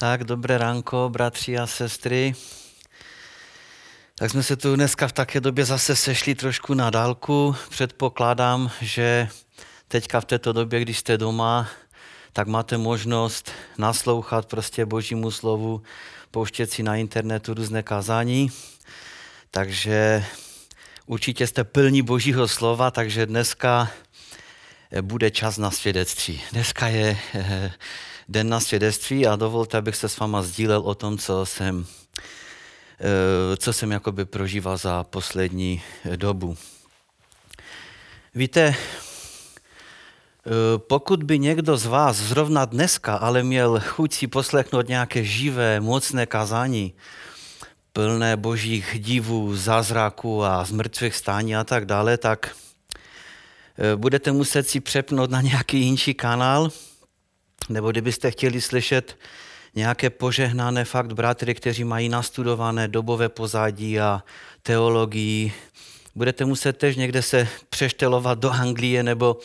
Tak, dobré ránko, bratři a sestry. Tak jsme se tu dneska v také době zase sešli trošku na dálku. Předpokládám, že teďka v této době, když jste doma, tak máte možnost naslouchat prostě božímu slovu, pouštět si na internetu různé kázání. Takže určitě jste plní božího slova, takže dneska bude čas na svědectví. Dneska je eh, den na svědectví a dovolte, abych se s váma sdílel o tom, co jsem, eh, co jsem jakoby prožíval za poslední eh, dobu. Víte, pokud by někdo z vás zrovna dneska ale měl chuť si poslechnout nějaké živé, mocné kazání, plné božích divů, zázraků a zmrtvých stání a tak dále, tak Eh, budete muset si přepnout na nějaký jiný kanál, nebo kdybyste chtěli slyšet nějaké požehnané fakt bratry, kteří mají nastudované dobové pozadí a teologii, budete muset tež někde se přeštelovat do Anglie nebo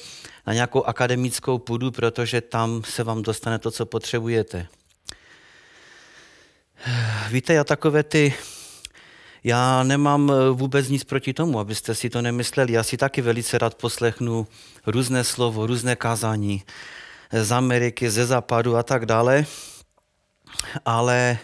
na nějakou akademickou půdu, protože tam se vám dostane to, co potřebujete. Víte, já takové ty já nemám eh, vůbec nic proti tomu, abyste si to nemysleli. Já si taky velice rád poslechnu různé slovo, různé kázání z Ameriky, ze západu a tak dále. Ale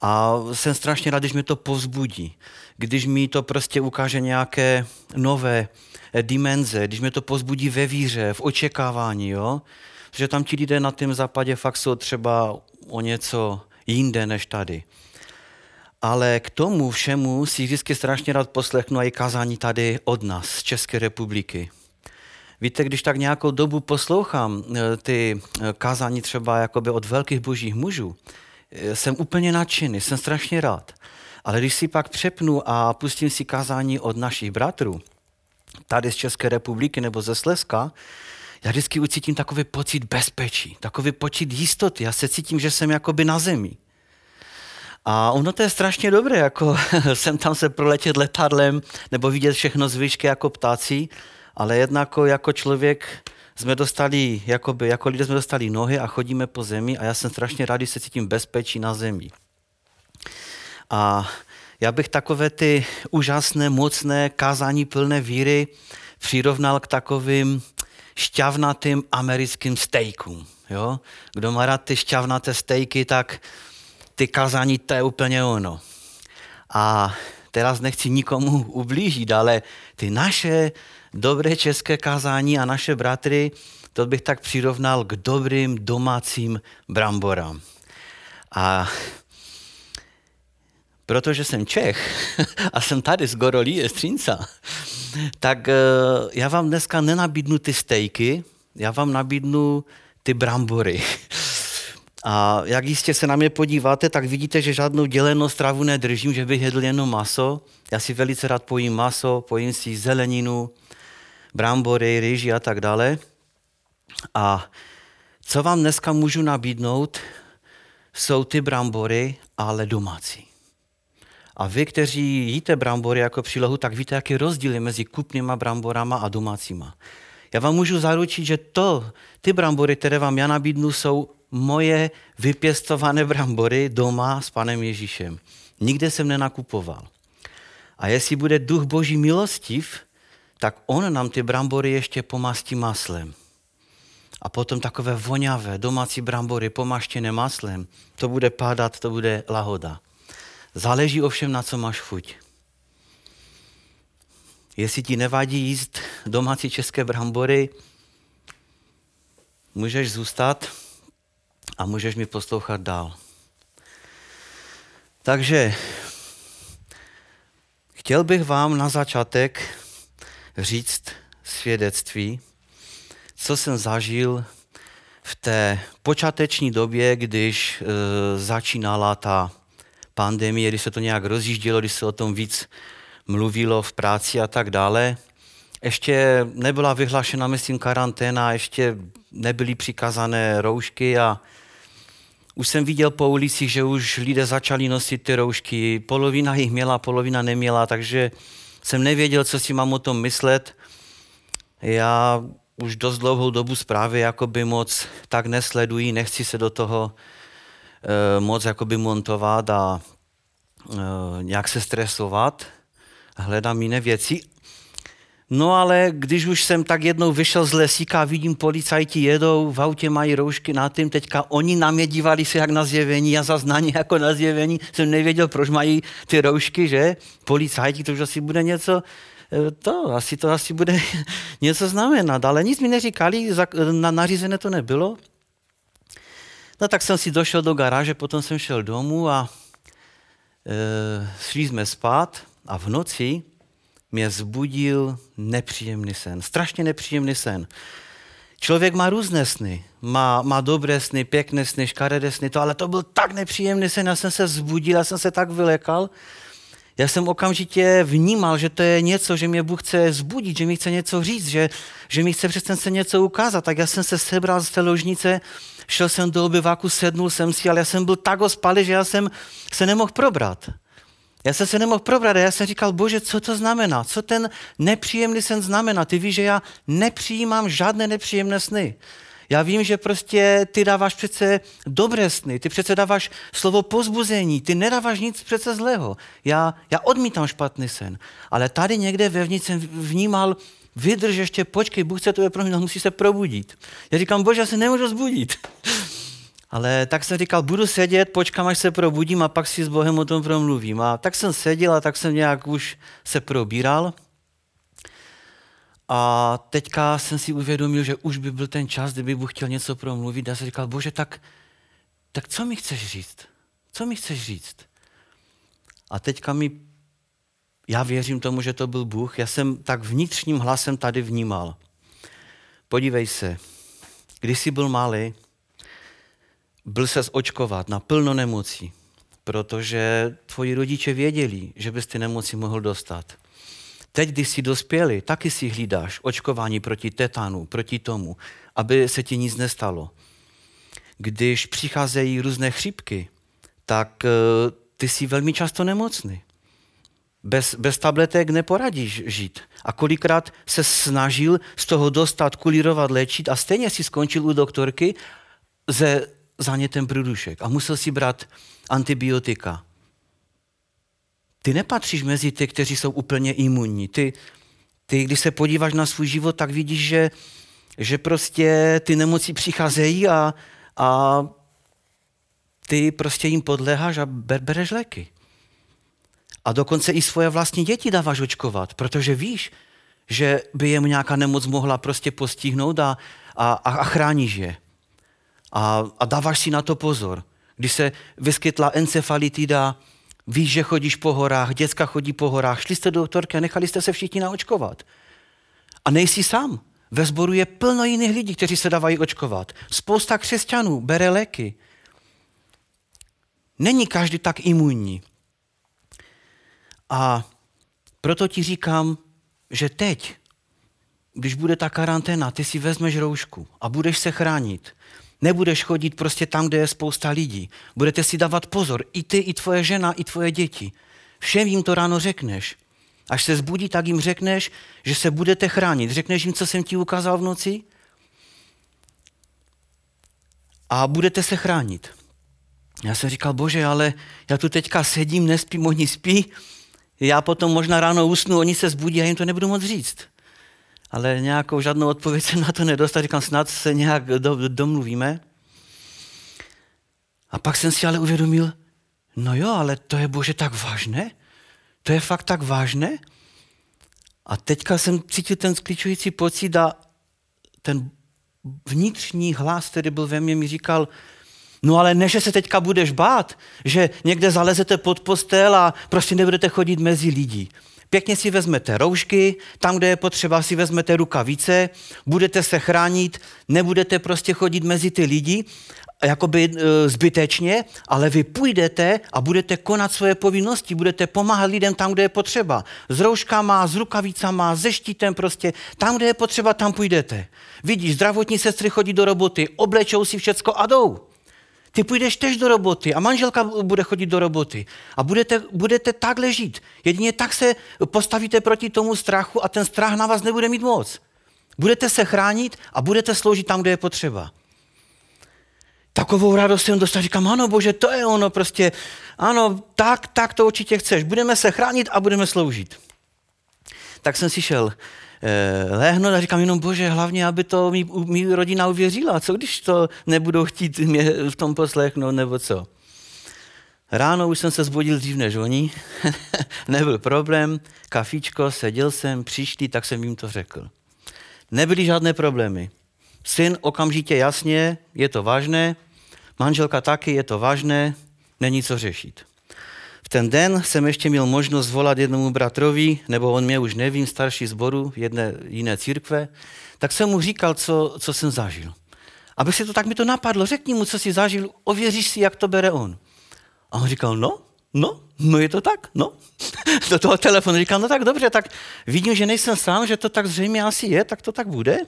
a jsem strašně rád, když mi to povzbudí, když mi to prostě ukáže nějaké nové eh, dimenze, když mi to pozbudí ve víře, v očekávání, jo? Protože tam ti lidé na tom západě fakt jsou třeba o něco jinde než tady ale k tomu všemu si vždycky strašně rád poslechnu i kázání tady od nás, z České republiky. Víte, když tak nějakou dobu poslouchám eh, ty eh, kázání třeba jakoby od velkých božích mužů, eh, jsem úplně nadšený, jsem strašně rád. Ale když si pak přepnu a pustím si kázání od našich bratrů, tady z České republiky nebo ze Slezska, já vždycky ucítím takový pocit bezpečí, takový pocit jistoty. Já se cítím, že jsem jakoby na zemi. A ono to je strašně dobré, jako sem tam se proletět letadlem nebo vidět všechno z výšky jako ptáci, ale jednako jako člověk jsme dostali, jakoby, jako lidé jsme dostali nohy a chodíme po zemi a já jsem strašně rád, že se cítím bezpečí na zemi. A já bych takové ty úžasné, mocné kázání plné víry přirovnal k takovým šťavnatým americkým stejkům. Jo? Kdo má rád ty šťavnaté stejky, tak ty kazání, to je úplně ono. A teraz nechci nikomu ublížit, ale ty naše dobré české kázání a naše bratry, to bych tak přirovnal k dobrým domácím bramborám. A protože jsem Čech a jsem tady z Gorolí, Střínca, tak eh, já vám dneska nenabídnu ty stejky, já vám nabídnu ty brambory. A jak jistě se na mě podíváte, tak vidíte, že žádnou dělenou stravu nedržím, že bych jedl jenom maso. Já si velice rád pojím maso, pojím si zeleninu, brambory, rýži a tak dále. A co vám dneska můžu nabídnout, jsou ty brambory, ale domácí. A vy, kteří jíte brambory jako přílohu, tak víte, jaký rozdíl je mezi kupnýma bramborama a domácíma. Já vám můžu zaručit, že to, ty brambory, které vám já nabídnu, jsou moje vypěstované brambory doma s panem Ježíšem. Nikde jsem nenakupoval. A jestli bude duch boží milostiv, tak on nám ty brambory ještě pomastí maslem. A potom takové voňavé domácí brambory pomaštěné maslem, to bude pádat, to bude lahoda. Záleží ovšem, na co máš chuť. Jestli ti nevadí jíst domácí české brambory, můžeš zůstat, a můžeš mi poslouchat dál. Takže chtěl bych vám na začátek říct svědectví, co jsem zažil v té počáteční době, když e, začínala ta pandemie, když se to nějak rozjíždělo, když se o tom víc mluvilo v práci a tak dále. Ještě nebyla vyhlášena, myslím, karanténa, ještě nebyly přikázané roušky a už jsem viděl po ulicích, že už lidé začali nosit ty roušky. Polovina jich měla, polovina neměla, takže jsem nevěděl, co si mám o tom myslet. Já už dost dlouhou dobu zprávy jakoby moc tak nesleduji, nechci se do toho moc jakoby montovat a nějak se stresovat. Hledám jiné věci. No ale když už jsem tak jednou vyšel z lesíka a vidím policajti jedou, v autě mají roušky na tím, teďka oni na mě dívali se jak na zjevení, já za znání jako na zjevení, jsem nevěděl, proč mají ty roušky, že? Policajti, to už asi bude něco, eh, to asi to asi bude něco znamenat, ale nic mi neříkali, na nařízené to nebylo. No tak jsem si došel do garáže, potom jsem šel domů a e, šli jsme spát a v noci mě zbudil nepříjemný sen, strašně nepříjemný sen. Člověk má různé sny, má, má dobré sny, pěkné sny, škaredé sny, to, ale to byl tak nepříjemný sen, já jsem se zbudil, já jsem se tak vylekal, já jsem okamžitě vnímal, že to je něco, že mě Bůh chce zbudit, že mi chce něco říct, že, že mi chce přece se něco ukázat. Tak já jsem se sebral z té ložnice, šel jsem do obyváku, sednul jsem si, ale já jsem byl tak ospalý, že já jsem se nemohl probrat. Já jsem se nemohl probrat a já jsem říkal, bože, co to znamená? Co ten nepříjemný sen znamená? Ty víš, že já nepřijímám žádné nepříjemné sny. Já vím, že prostě ty dáváš přece dobré sny, ty přece dáváš slovo pozbuzení, ty nedáváš nic přece zlého. Já, já odmítám špatný sen. Ale tady někde vevnitř jsem vnímal, vydrž ještě, počkej, Bůh chce tebe proměnit, musí se probudit. Já říkám, bože, já se nemůžu zbudit. Ale tak jsem říkal, budu sedět, počkám, až se probudím a pak si s Bohem o tom promluvím. A tak jsem seděl a tak jsem nějak už se probíral. A teďka jsem si uvědomil, že už by byl ten čas, kdyby Bůh chtěl něco promluvit. A jsem říkal, bože, tak, tak co mi chceš říct? Co mi chceš říct? A teďka mi, já věřím tomu, že to byl Bůh, já jsem tak vnitřním hlasem tady vnímal. Podívej se, když jsi byl malý, byl se očkovat na plno nemocí, protože tvoji rodiče věděli, že bys ty nemoci mohl dostat. Teď, když jsi dospělý, taky si hlídáš očkování proti tetanu, proti tomu, aby se ti nic nestalo. Když přicházejí různé chřipky, tak uh, ty jsi velmi často nemocný. Bez, bez tabletek neporadíš žít. A kolikrát se snažil z toho dostat, kulírovat, léčit a stejně si skončil u doktorky ze zánětem průdušek a musel si brát antibiotika. Ty nepatříš mezi ty, kteří jsou úplně imunní. Ty, ty, když se podíváš na svůj život, tak vidíš, že, že prostě ty nemoci přicházejí a, a ty prostě jim podléháš a ber, bereš léky. A dokonce i svoje vlastní děti dáváš očkovat, protože víš, že by jim nějaká nemoc mohla prostě postihnout a, a, a chráníš je. A, a dáváš si na to pozor. Když se vyskytla encefalitida, víš, že chodíš po horách, děcka chodí po horách, šli jste do doktorky a nechali jste se všichni naočkovat. A nejsi sám. Ve sboru je plno jiných lidí, kteří se dávají očkovat. Spousta křesťanů bere léky. Není každý tak imunní. A proto ti říkám, že teď, když bude ta karanténa, ty si vezmeš roušku a budeš se chránit. Nebudeš chodit prostě tam, kde je spousta lidí. Budete si dávat pozor, i ty, i tvoje žena, i tvoje děti. Všem jim to ráno řekneš. Až se zbudí, tak jim řekneš, že se budete chránit. Řekneš jim, co jsem ti ukázal v noci a budete se chránit. Já jsem říkal, bože, ale já tu teďka sedím, nespím, oni spí, já potom možná ráno usnu, oni se zbudí a jim to nebudu moc říct ale nějakou žádnou odpověď jsem na to nedostal. Říkám, snad se nějak do, domluvíme. A pak jsem si ale uvědomil, no jo, ale to je bože tak vážné? To je fakt tak vážné? A teďka jsem cítil ten skličující pocit a ten vnitřní hlas, který byl ve mně, mi říkal, no ale ne, že se teďka budeš bát, že někde zalezete pod postel a prostě nebudete chodit mezi lidi. Pěkně si vezmete roušky, tam, kde je potřeba, si vezmete rukavice, budete se chránit, nebudete prostě chodit mezi ty lidi, jakoby e, zbytečně, ale vy půjdete a budete konat svoje povinnosti, budete pomáhat lidem tam, kde je potřeba. S rouškama, s rukavicama, se štítem prostě, tam, kde je potřeba, tam půjdete. Vidíš, zdravotní sestry chodí do roboty, oblečou si všecko a jdou. Ty půjdeš tež do roboty a manželka bude chodit do roboty a budete, budete takhle žít. Jedině tak se postavíte proti tomu strachu a ten strach na vás nebude mít moc. Budete se chránit a budete sloužit tam, kde je potřeba. takovou radost jsem dostal, říkám, ano bože, to je ono prostě, ano, tak, tak to určitě chceš, budeme se chránit a budeme sloužit. Tak jsem si šel lehnout a říkám jenom, bože, hlavně, aby to mý, mý rodina uvěřila, co když to nebudou chtít mě v tom poslechnout, nebo co. Ráno už jsem se zbudil dřív než oni, nebyl problém, kafičko, seděl jsem, přišli, tak jsem jim to řekl. Nebyly žádné problémy. Syn okamžitě jasně, je to vážné, manželka taky, je to vážné, není co řešit. V ten den jsem ještě měl možnost volat jednomu bratrovi, nebo on mě už nevím, starší zboru jedné jiné církve, tak jsem mu říkal, co, co jsem zažil. Aby se to tak mi to napadlo, řekni mu, co si zažil, ověříš si, jak to bere on. A on říkal, no, no, no je to tak, no. Do toho telefonu říkal, no tak dobře, tak vidím, že nejsem sám, že to tak zřejmě asi je, tak to tak bude.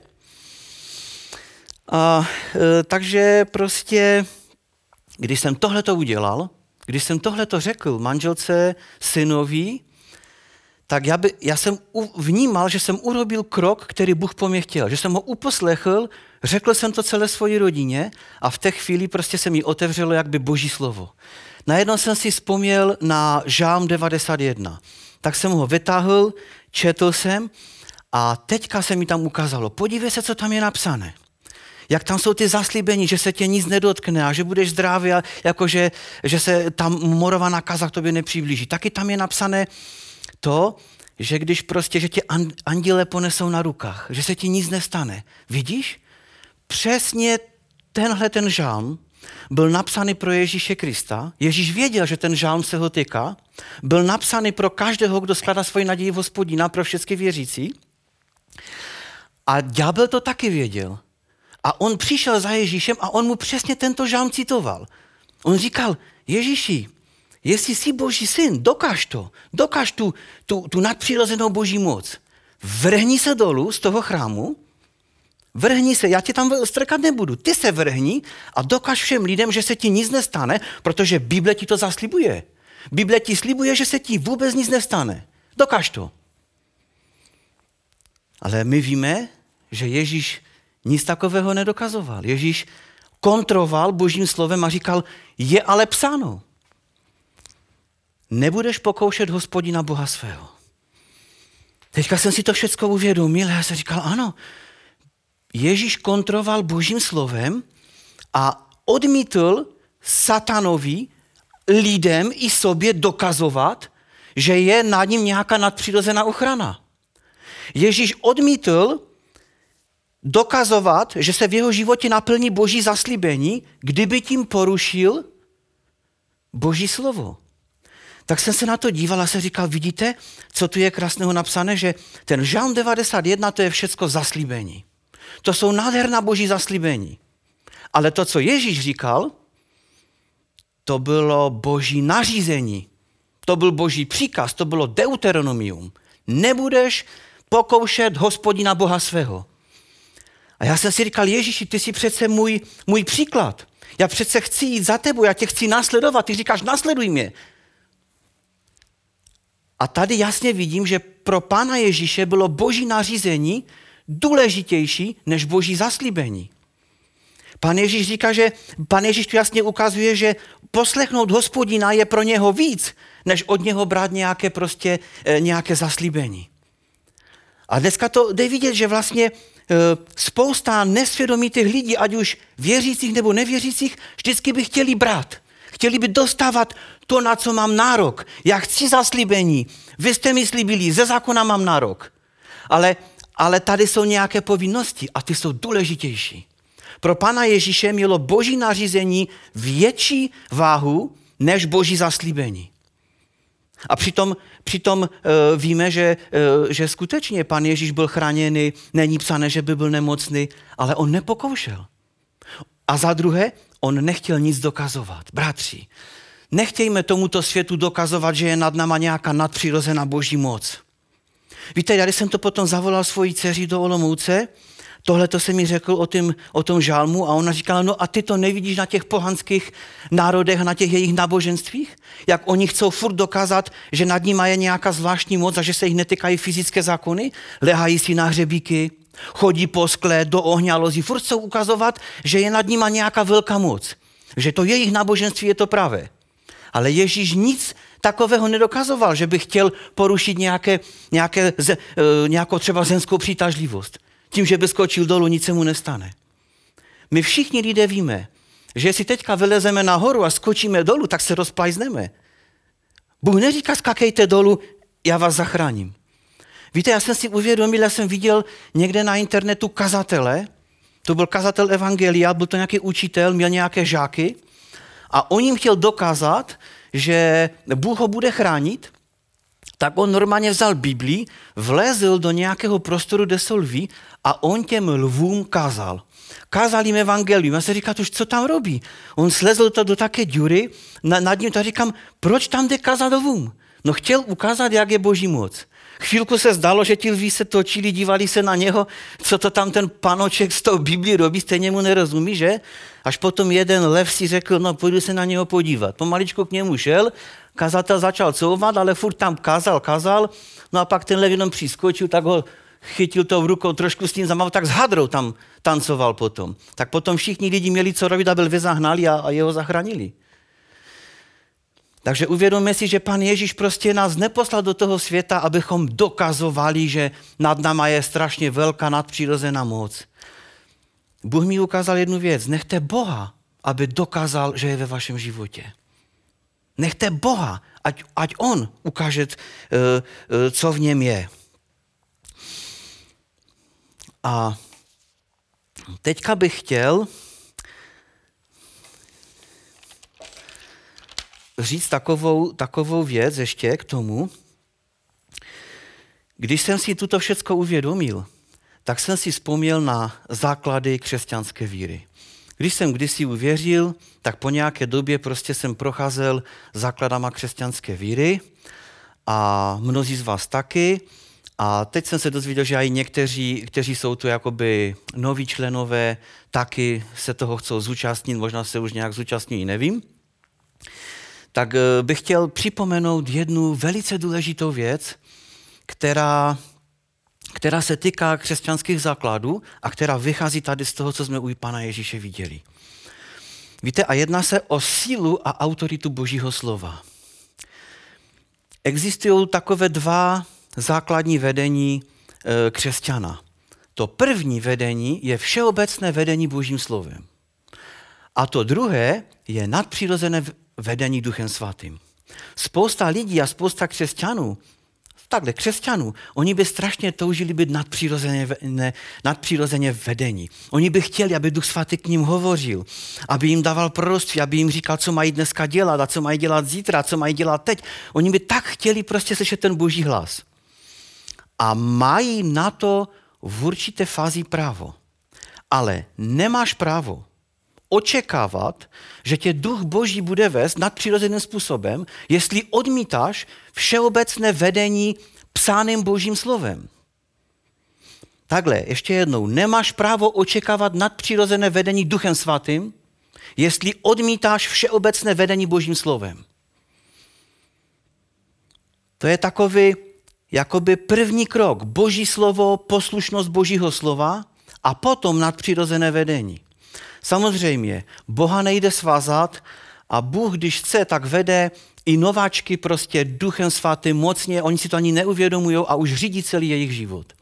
A e, takže prostě, když jsem tohle to udělal, když jsem tohle to řekl manželce, synovi, tak já, by, já jsem vnímal, že jsem urobil krok, který Bůh po mě chtěl. Že jsem ho uposlechl, řekl jsem to celé svoji rodině a v té chvíli prostě se mi otevřelo jakby boží slovo. Najednou jsem si vzpomněl na Žám 91. Tak jsem ho vytáhl, četl jsem a teďka se mi tam ukázalo, podívej se, co tam je napsané. Jak tam jsou ty zaslíbení, že se tě nic nedotkne a že budeš zdravý a jakože, že se tam morová nakaza k tobě nepřiblíží. Taky tam je napsané to, že když prostě, že tě anděle ponesou na rukách, že se ti nic nestane. Vidíš? Přesně tenhle ten žám byl napsaný pro Ježíše Krista. Ježíš věděl, že ten žálm se ho týká. Byl napsaný pro každého, kdo skládá svoji naději v hospodina, pro všechny věřící. A ďábel to taky věděl. A on přišel za Ježíšem a on mu přesně tento žálm citoval. On říkal, Ježíši, jestli jsi boží syn, dokáž to. Dokáž tu, tu, tu nadpřirozenou boží moc. Vrhni se dolů z toho chrámu Vrhni se, já tě tam strkat nebudu. Ty se vrhni a dokaž všem lidem, že se ti nic nestane, protože Bible ti to zaslibuje. Bible ti slibuje, že se ti vůbec nic nestane. Dokaž to. Ale my víme, že Ježíš nic takového nedokazoval. Ježíš kontroval božím slovem a říkal, je ale psáno. Nebudeš pokoušet hospodina Boha svého. Teďka jsem si to všechno uvědomil a já jsem říkal, ano, Ježíš kontroval božím slovem a odmítl satanovi, lidem i sobě dokazovat, že je nad ním nějaká nadpřirozená ochrana. Ježíš odmítl dokazovat, že se v jeho životě naplní boží zaslíbení, kdyby tím porušil boží slovo. Tak jsem se na to díval a se říkal, vidíte, co tu je krásného napsané, že ten Žán 91 to je všecko zaslíbení. To jsou nádherná boží zaslíbení. Ale to, co Ježíš říkal, to bylo boží nařízení. To byl boží příkaz, to bylo deuteronomium. Nebudeš pokoušet hospodina Boha svého. A já jsem si říkal, Ježíši, ty jsi přece můj, můj příklad. Já přece chci jít za tebou, já tě chci následovat. Ty říkáš, následuj mě. A tady jasně vidím, že pro Pána Ježíše bylo boží nařízení důležitější než boží zaslíbení. Pan Ježíš říká, že pan Ježíš tu jasně ukazuje, že poslechnout hospodina je pro něho víc, než od něho brát nějaké prostě eh, nějaké zaslíbení. A dneska to jde vidět, že vlastně spousta nesvědomitých lidí, ať už věřících nebo nevěřících, vždycky by chtěli brát. Chtěli by dostávat to, na co mám nárok. Já chci zaslíbení. Vy jste mi slíbili, ze zákona mám nárok. Ale ale tady jsou nějaké povinnosti a ty jsou důležitější. Pro Pana Ježíše mělo boží nařízení větší váhu než boží zaslíbení. A přitom, přitom uh, víme, že, uh, že skutečně pan Ježíš byl chráněný, není psané, že by byl nemocný, ale on nepokoušel. A za druhé, on nechtěl nic dokazovat. Bratři, nechtějme tomuto světu dokazovat, že je nad náma nějaká nadpřirozená boží moc. Víte, já když jsem to potom zavolal svoji dceři do Olomouce, tohle to se mi řekl o, tým, o tom žálmu a ona říkala, no a ty to nevidíš na těch pohanských národech na těch jejich náboženstvích? Jak oni chcou furt dokázat, že nad nimi je nějaká zvláštní moc a že se jich netýkají fyzické zákony? Lehají si na hřebíky, Chodí po skle do ohně a lozí. Furt chcou ukazovat, že je nad nima nějaká velká moc. Že to jejich náboženství je to pravé. Ale Ježíš nic takového nedokazoval, že by chtěl porušit nějaké, nějaké, e, nějakou třeba zemskou přitažlivost. Tím, že by skočil dolů, nic se mu nestane. My všichni lidé víme, že jestli teďka vylezeme nahoru a skočíme dolů, tak se rozplajzneme. Bůh neříká, skakejte dolů, já vás zachráním. Víte, já jsem si uvědomil, já jsem viděl někde na internetu kazatele, to byl kazatel Evangelia, byl to nějaký učitel, měl nějaké žáky a on jim chtěl dokázat, že Bůh ho bude chránit, tak on normálně vzal Biblii, vlezl do nějakého prostoru, kde jsou lví a on těm lvům kázal. Kázal jim evangelium. Já se říkám, už co tam robí? On slezl to do také díry, na, nad ním to říkám, proč tam jde kázat lvům? No chtěl ukázat, jak je boží moc. Chvílku se zdalo, že ti lví se točili, dívali se na něho, co to tam ten panoček z toho Biblii robí, stejně mu nerozumí, že? Až potom jeden lev si řekl, no půjdu se na něho podívat. Pomaličku k němu šel, kazatel začal couvat, ale furt tam kázal, kázal, no a pak ten jenom přiskočil, tak ho chytil to v rukou, trošku s tím zamával, tak s hadrou tam tancoval potom. Tak potom všichni lidi měli co robit, aby lvy zahnali a, a jeho zachránili. Takže uvědomme si, že pan Ježíš prostě nás neposlal do toho světa, abychom dokazovali, že nad náma je strašně velká nadpřirozená moc. Bůh mi ukázal jednu věc. Nechte Boha, aby dokázal, že je ve vašem životě. Nechte Boha, ať, ať On ukáže, eh, eh, co v něm je. A teďka bych chtěl říct takovou, takovou věc ještě k tomu. Když jsem si tuto všecko uvědomil, tak jsem si vzpomněl na základy křesťanské víry. Když jsem kdysi uvěřil, tak po nějaké době prostě jsem procházel základama křesťanské víry a mnozí z vás taky. A teď jsem se dozvěděl, že i někteří, kteří jsou tu jakoby noví členové, taky se toho chcou zúčastnit, možná se už nějak zúčastní, nevím tak eh, bych chtěl připomenout jednu velice důležitou věc, která, která se týká křesťanských základů a která vychází tady z toho, co jsme u Pana Ježíše viděli. Víte, a jedná se o sílu a autoritu Božího slova. Existují takové dva základní vedení eh, křesťana. To první vedení je všeobecné vedení Božím slovem. A to druhé je nadpřirozené vedení Duchem Svatým. Spousta lidí a spousta křesťanů, takhle křesťanů, oni by strašně toužili být nadpřirozeně, ne, nadpřirozeně vedení. Oni by chtěli, aby Duch Svatý k ním hovořil, aby jim dával proroctví, aby jim říkal, co mají dneska dělat a co mají dělat zítra, co mají dělat teď. Oni by tak chtěli prostě slyšet ten boží hlas. A mají na to v určité fázi právo. Ale nemáš právo očekávat, že tě duch boží bude vést nadpřirozeným způsobem, jestli odmítáš všeobecné vedení psáným božím slovem. Takhle, ještě jednou, nemáš právo očekávat nadpřirozené vedení duchem svatým, jestli odmítáš všeobecné vedení božím slovem. To je takový jakoby první krok. Boží slovo, poslušnost božího slova a potom nadpřirozené vedení. Samozřejmě, Boha nejde svázat a Bůh, když chce, tak vede i nováčky prostě duchem svatým mocně, oni si to ani neuvědomují a už řídí celý jejich život.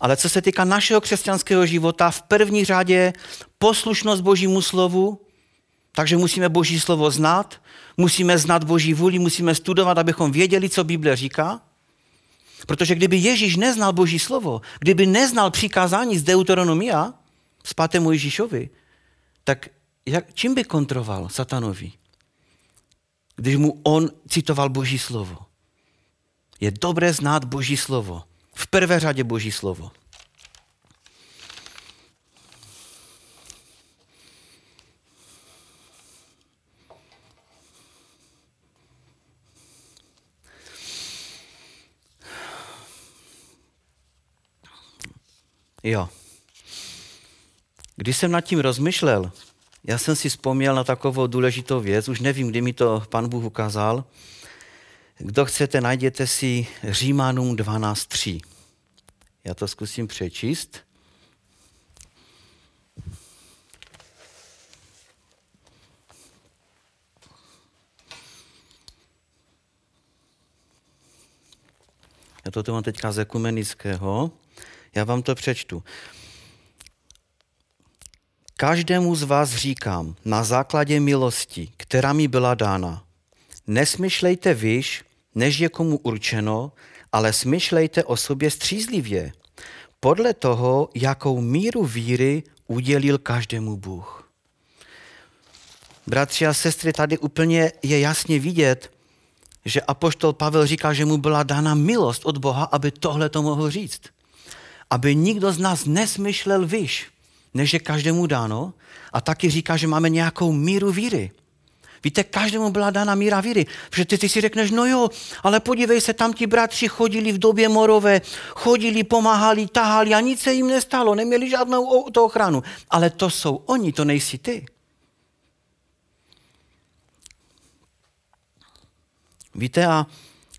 Ale co se týká našeho křesťanského života, v první řadě poslušnost Božímu slovu, takže musíme Boží slovo znát, musíme znát Boží vůli, musíme studovat, abychom věděli, co Bible říká. Protože kdyby Ježíš neznal Boží slovo, kdyby neznal přikázání z Deuteronomia, z 5. Ježíšovi, tak jak, čím by kontroval satanovi, když mu on citoval Boží slovo? Je dobré znát Boží slovo. V prvé řadě Boží slovo. Jo. Když jsem nad tím rozmyšlel, já jsem si vzpomněl na takovou důležitou věc, už nevím, kdy mi to pan Bůh ukázal. Kdo chcete, najděte si Římanům 12.3. Já to zkusím přečíst. Já to tu mám teďka z ekumenického. Já vám to přečtu. Každému z vás říkám na základě milosti, která mi byla dána. Nesmyšlejte vyš, než je komu určeno, ale smyšlejte o sobě střízlivě, podle toho, jakou míru víry udělil každému Bůh. Bratři a sestry, tady úplně je jasně vidět, že apoštol Pavel říká, že mu byla dána milost od Boha, aby tohle to mohl říct. Aby nikdo z nás nesmyšlel vyš, než je každému dáno. A taky říká, že máme nějakou míru víry. Víte, každému byla dána míra víry. Protože ty, ty si řekneš, no jo, ale podívej se, tam ti bratři chodili v době morové, chodili, pomáhali, tahali a nic se jim nestalo, neměli žádnou to ochranu. Ale to jsou oni, to nejsi ty. Víte, a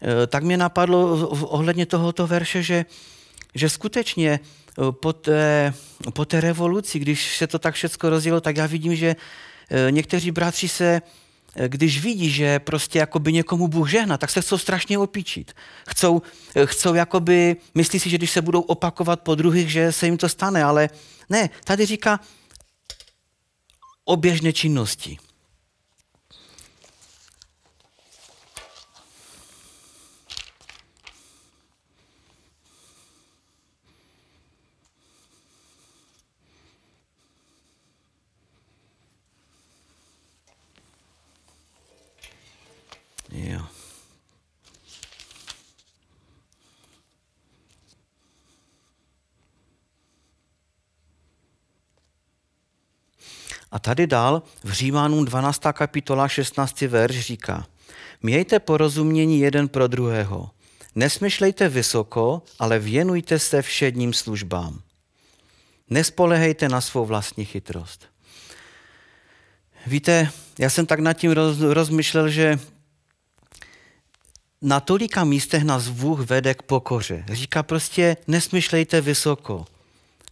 e, tak mě napadlo ohledně tohoto verše, že, že skutečně po té, po té revoluci, když se to tak všechno rozjelo, tak já vidím, že e, někteří bratři se, když vidí, že prostě jakoby někomu Bůh žehna, tak se chcou strašně opíčit. Chcou, chcou jakoby, myslí si, že když se budou opakovat po druhých, že se jim to stane, ale ne, tady říká o běžné činnosti. A tady dál v Římanům 12. kapitola 16. verš říká, mějte porozumění jeden pro druhého. Nesmyšlejte vysoko, ale věnujte se všedním službám. Nespolehejte na svou vlastní chytrost. Víte, já jsem tak nad tím roz, rozmyšlel, že na tolika místech nás Bůh vede k pokoře. Říká prostě, nesmyšlejte vysoko.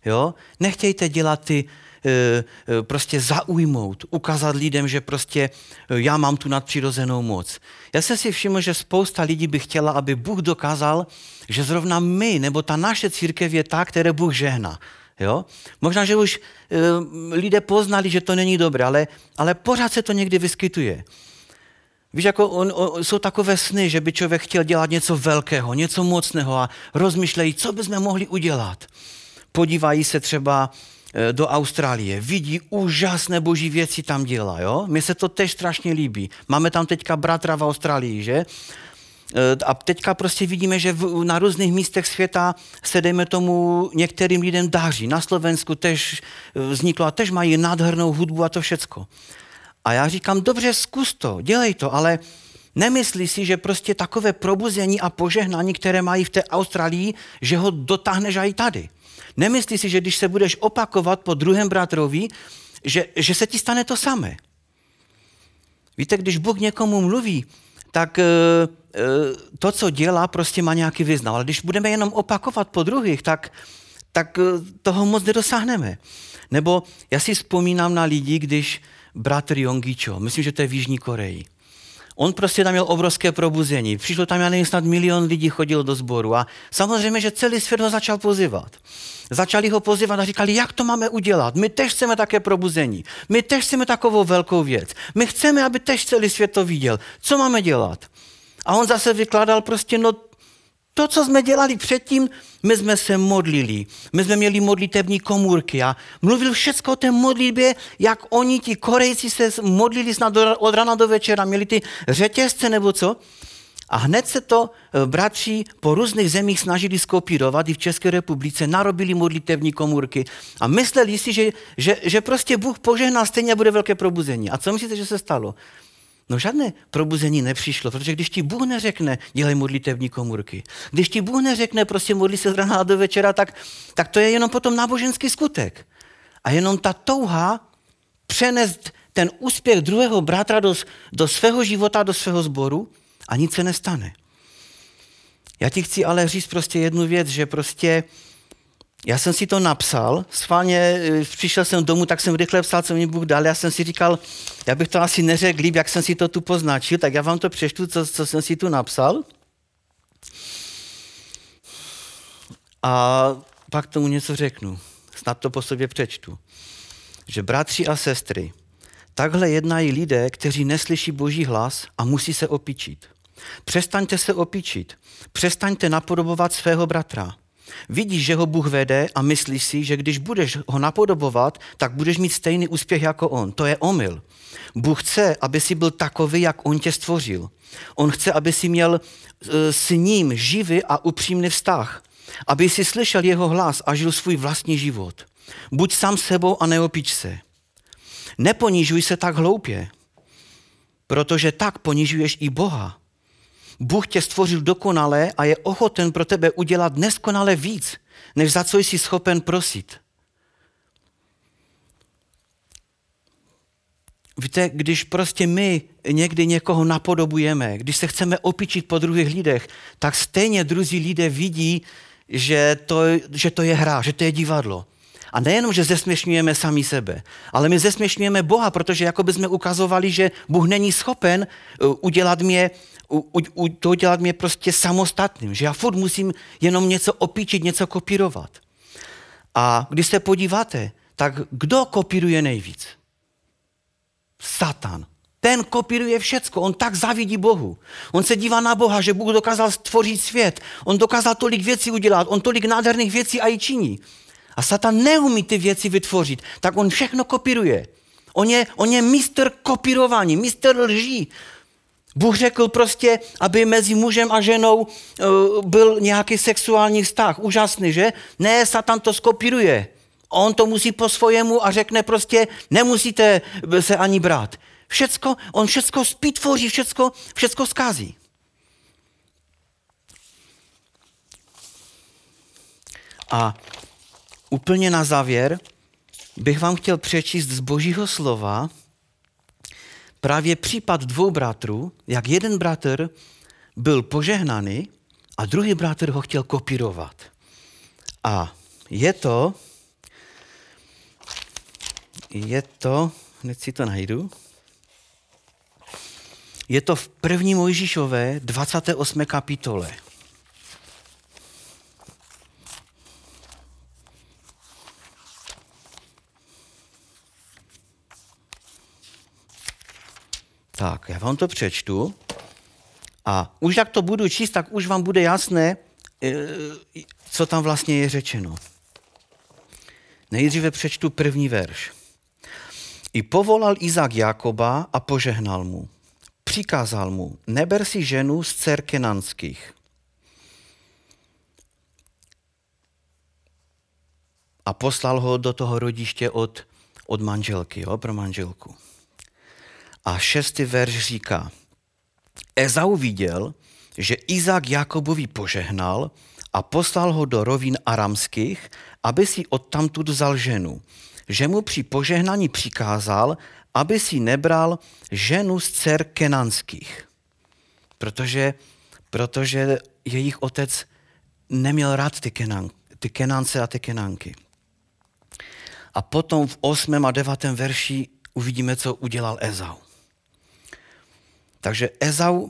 Jo? Nechtějte dělat ty, prostě zaujmout, ukázat lidem, že prostě e, já mám tu nadpřirozenou moc. Já jsem si všiml, že spousta lidí by chtěla, aby Bůh dokázal, že zrovna my, nebo ta naše církev je ta, které Bůh žehná. Jo? Možná, že už lidé poznali, že to není dobré, ale, ale pořád se to někdy vyskytuje. Víš, jako on, on, jsou takové sny, že by člověk chtěl dělat něco velkého, něco mocného a rozmýšlejí, co bychom mohli udělat. Podívají se třeba e, do Austrálie, vidí úžasné boží věci tam dělá, jo? Mně se to tež strašně líbí. Máme tam teďka bratra v Austrálii, že? E, a teďka prostě vidíme, že v, na různých místech světa se, dejme tomu, některým lidem dáří. Na Slovensku tež e, vzniklo a tež mají nádhernou hudbu a to všecko. A já říkám, dobře, zkus to, dělej to, ale nemyslí si, že prostě takové probuzení a požehnání, které mají v té Austrálii, že ho dotáhneš i tady. Nemyslí si, že když se budeš opakovat po druhém bratrovi, že, že se ti stane to samé. Víte, když Bůh někomu mluví, tak e, e, to, co dělá, prostě má nějaký význam. Ale když budeme jenom opakovat po druhých, tak, tak e, toho moc nedosáhneme. Nebo já si vzpomínám na lidi, když bratr Jongicho, myslím, že to je v Jižní Koreji. On prostě tam měl obrovské probuzení. Přišlo tam, já nevím, snad milion lidí chodil do sboru a samozřejmě, že celý svět ho začal pozývat. Začali ho pozývat a říkali, jak to máme udělat. My tež chceme také probuzení. My tež chceme takovou velkou věc. My chceme, aby tež celý svět to viděl. Co máme dělat? A on zase vykládal prostě, no to, co jsme dělali předtím, my jsme se modlili, my jsme měli modlitební komůrky a mluvil všechno o té modlitbě, jak oni, ti Korejci, se modlili snad od rana do večera, měli ty řetězce nebo co. A hned se to eh, bratři po různých zemích snažili skopírovat, i v České republice, narobili modlitevní komůrky a mysleli si, že, že, že prostě Bůh požehná, stejně bude velké probuzení. A co myslíte, že se stalo? No žádné probuzení nepřišlo, protože když ti Bůh neřekne, dělej modlitevní komůrky, když ti Bůh neřekne, prostě modli se z rana do večera, tak, tak to je jenom potom náboženský skutek. A jenom ta touha přenést ten úspěch druhého bratra do, do svého života, do svého sboru a nic se nestane. Já ti chci ale říct prostě jednu věc, že prostě já jsem si to napsal, schválně eh, přišel jsem domů, tak jsem rychle psal, co mi Bůh dal. Já jsem si říkal, já bych to asi neřekl líp, jak jsem si to tu poznačil, tak já vám to přečtu, co, co jsem si tu napsal. A pak tomu něco řeknu. Snad to po sobě přečtu. Že bratři a sestry, takhle jednají lidé, kteří neslyší boží hlas a musí se opičit. Přestaňte se opičit. Přestaňte napodobovat svého bratra. Vidíš, že ho Bůh vede a myslíš si, že když budeš ho napodobovat, tak budeš mít stejný úspěch jako on. To je omyl. Bůh chce, aby si byl takový, jak on tě stvořil. On chce, aby si měl e, s ním živý a upřímný vztah. Aby si slyšel jeho hlas a žil svůj vlastní život. Buď sám sebou a neopič se. Neponižuj se tak hloupě, protože tak ponižuješ i Boha. Bůh tě stvořil dokonale a je ochoten pro tebe udělat neskonale víc, než za co jsi schopen prosit. Víte, když prostě my někdy někoho napodobujeme, když se chceme opičit po druhých lidech, tak stejně druzí lidé vidí, že to, že to je hra, že to je divadlo. A nejenom, že zesměšňujeme sami sebe, ale my zesměšňujeme Boha, protože jako by jsme ukazovali, že Bůh není schopen uh, udělat mě, u, u, to udělat mě prostě samostatným, že já furt musím jenom něco opíčit, něco kopírovat. A když se podíváte, tak kdo kopíruje nejvíc? Satan. Ten kopíruje všecko, on tak zavidí Bohu. On se dívá na Boha, že Bůh dokázal stvořit svět, on dokázal tolik věcí udělat, on tolik nádherných věcí a i činí. A Satan neumí ty věci vytvořit, tak on všechno kopíruje. On je, on je mistr kopírování, mistr lží. Bůh řekl prostě, aby mezi mužem a ženou uh, byl nějaký sexuální vztah. Úžasný, že? Ne, Satan to skopíruje. On to musí po svojemu a řekne prostě, nemusíte se ani brát. Všecko, on všecko spítvoří, všecko, všecko zkází. A úplně na závěr bych vám chtěl přečíst z Božího slova právě případ dvou bratrů, jak jeden bratr byl požehnaný a druhý bratr ho chtěl kopírovat. A je to, je to, hned si to najdu, je to v první Mojžíšové 28. kapitole. Tak, já vám to přečtu. A už jak to budu číst, tak už vám bude jasné, eh, co tam vlastně je řečeno. Nejdříve přečtu první verš. I povolal Izák Jakoba a požehnal mu. Přikázal mu, neber si ženu z dcer kenanských. A poslal ho do toho rodiště od, od manželky, jo, pro manželku. A šestý verš říká, Ezau viděl, že Izák Jakobovi požehnal a poslal ho do rovin aramských, aby si odtamtud vzal ženu. Že mu při požehnání přikázal, aby si nebral ženu z dcer kenanských. Protože, protože jejich otec neměl rád ty, kenan, ty kenance a ty kenanky. A potom v 8. a 9. verši uvidíme, co udělal Ezau. Takže Ezau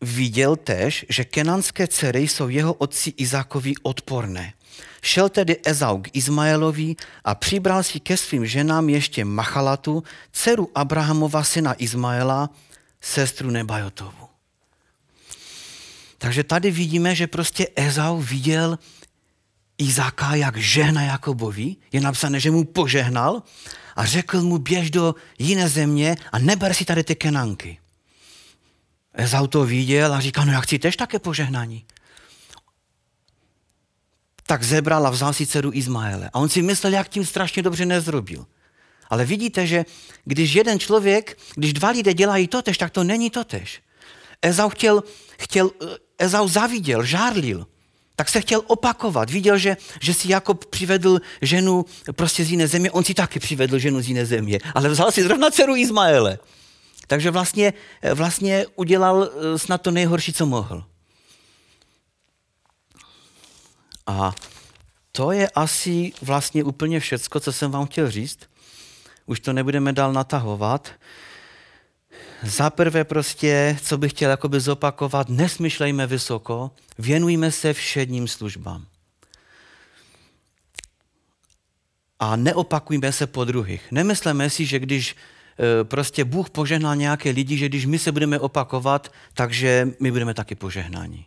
viděl tež, že kenanské dcery jsou jeho otci Izákovi odporné. Šel tedy Ezau k Izmaelovi a přibral si ke svým ženám ještě Machalatu, dceru Abrahamova syna Izmaela, sestru Nebajotovu. Takže tady vidíme, že prostě Ezau viděl Izáka, jak žehna Jakobovi, je napsané, že mu požehnal a řekl mu, běž do jiné země a neber si tady ty kenanky. Ezau to viděl a říká, no já chci tež také požehnání. Tak zebral a vzal si dceru Izmaele. A on si myslel, jak tím strašně dobře nezrobil. Ale vidíte, že když jeden člověk, když dva lidé dělají to tež, tak to není to tež. Ezau chtěl, chtěl, Ezau zaviděl, žárlil, tak se chtěl opakovat. Viděl, že, že si Jakob přivedl ženu prostě z jiné země, on si taky přivedl ženu z jiné země, ale vzal si zrovna dceru Izmaele. Takže vlastně, vlastně udělal eh, snad to nejhorší, co mohl. A to je asi vlastně úplně všecko, co jsem vám chtěl říct. Už to nebudeme dál natahovat. Za prvé prostě, co bych chtěl jakoby zopakovat, nesmyšlejme vysoko, věnujme se všedním službám. a neopakujme se po druhých. Nemyslíme si, že když prostě Bůh požehnal nějaké lidi, že když my se budeme opakovat, takže my budeme taky požehnáni.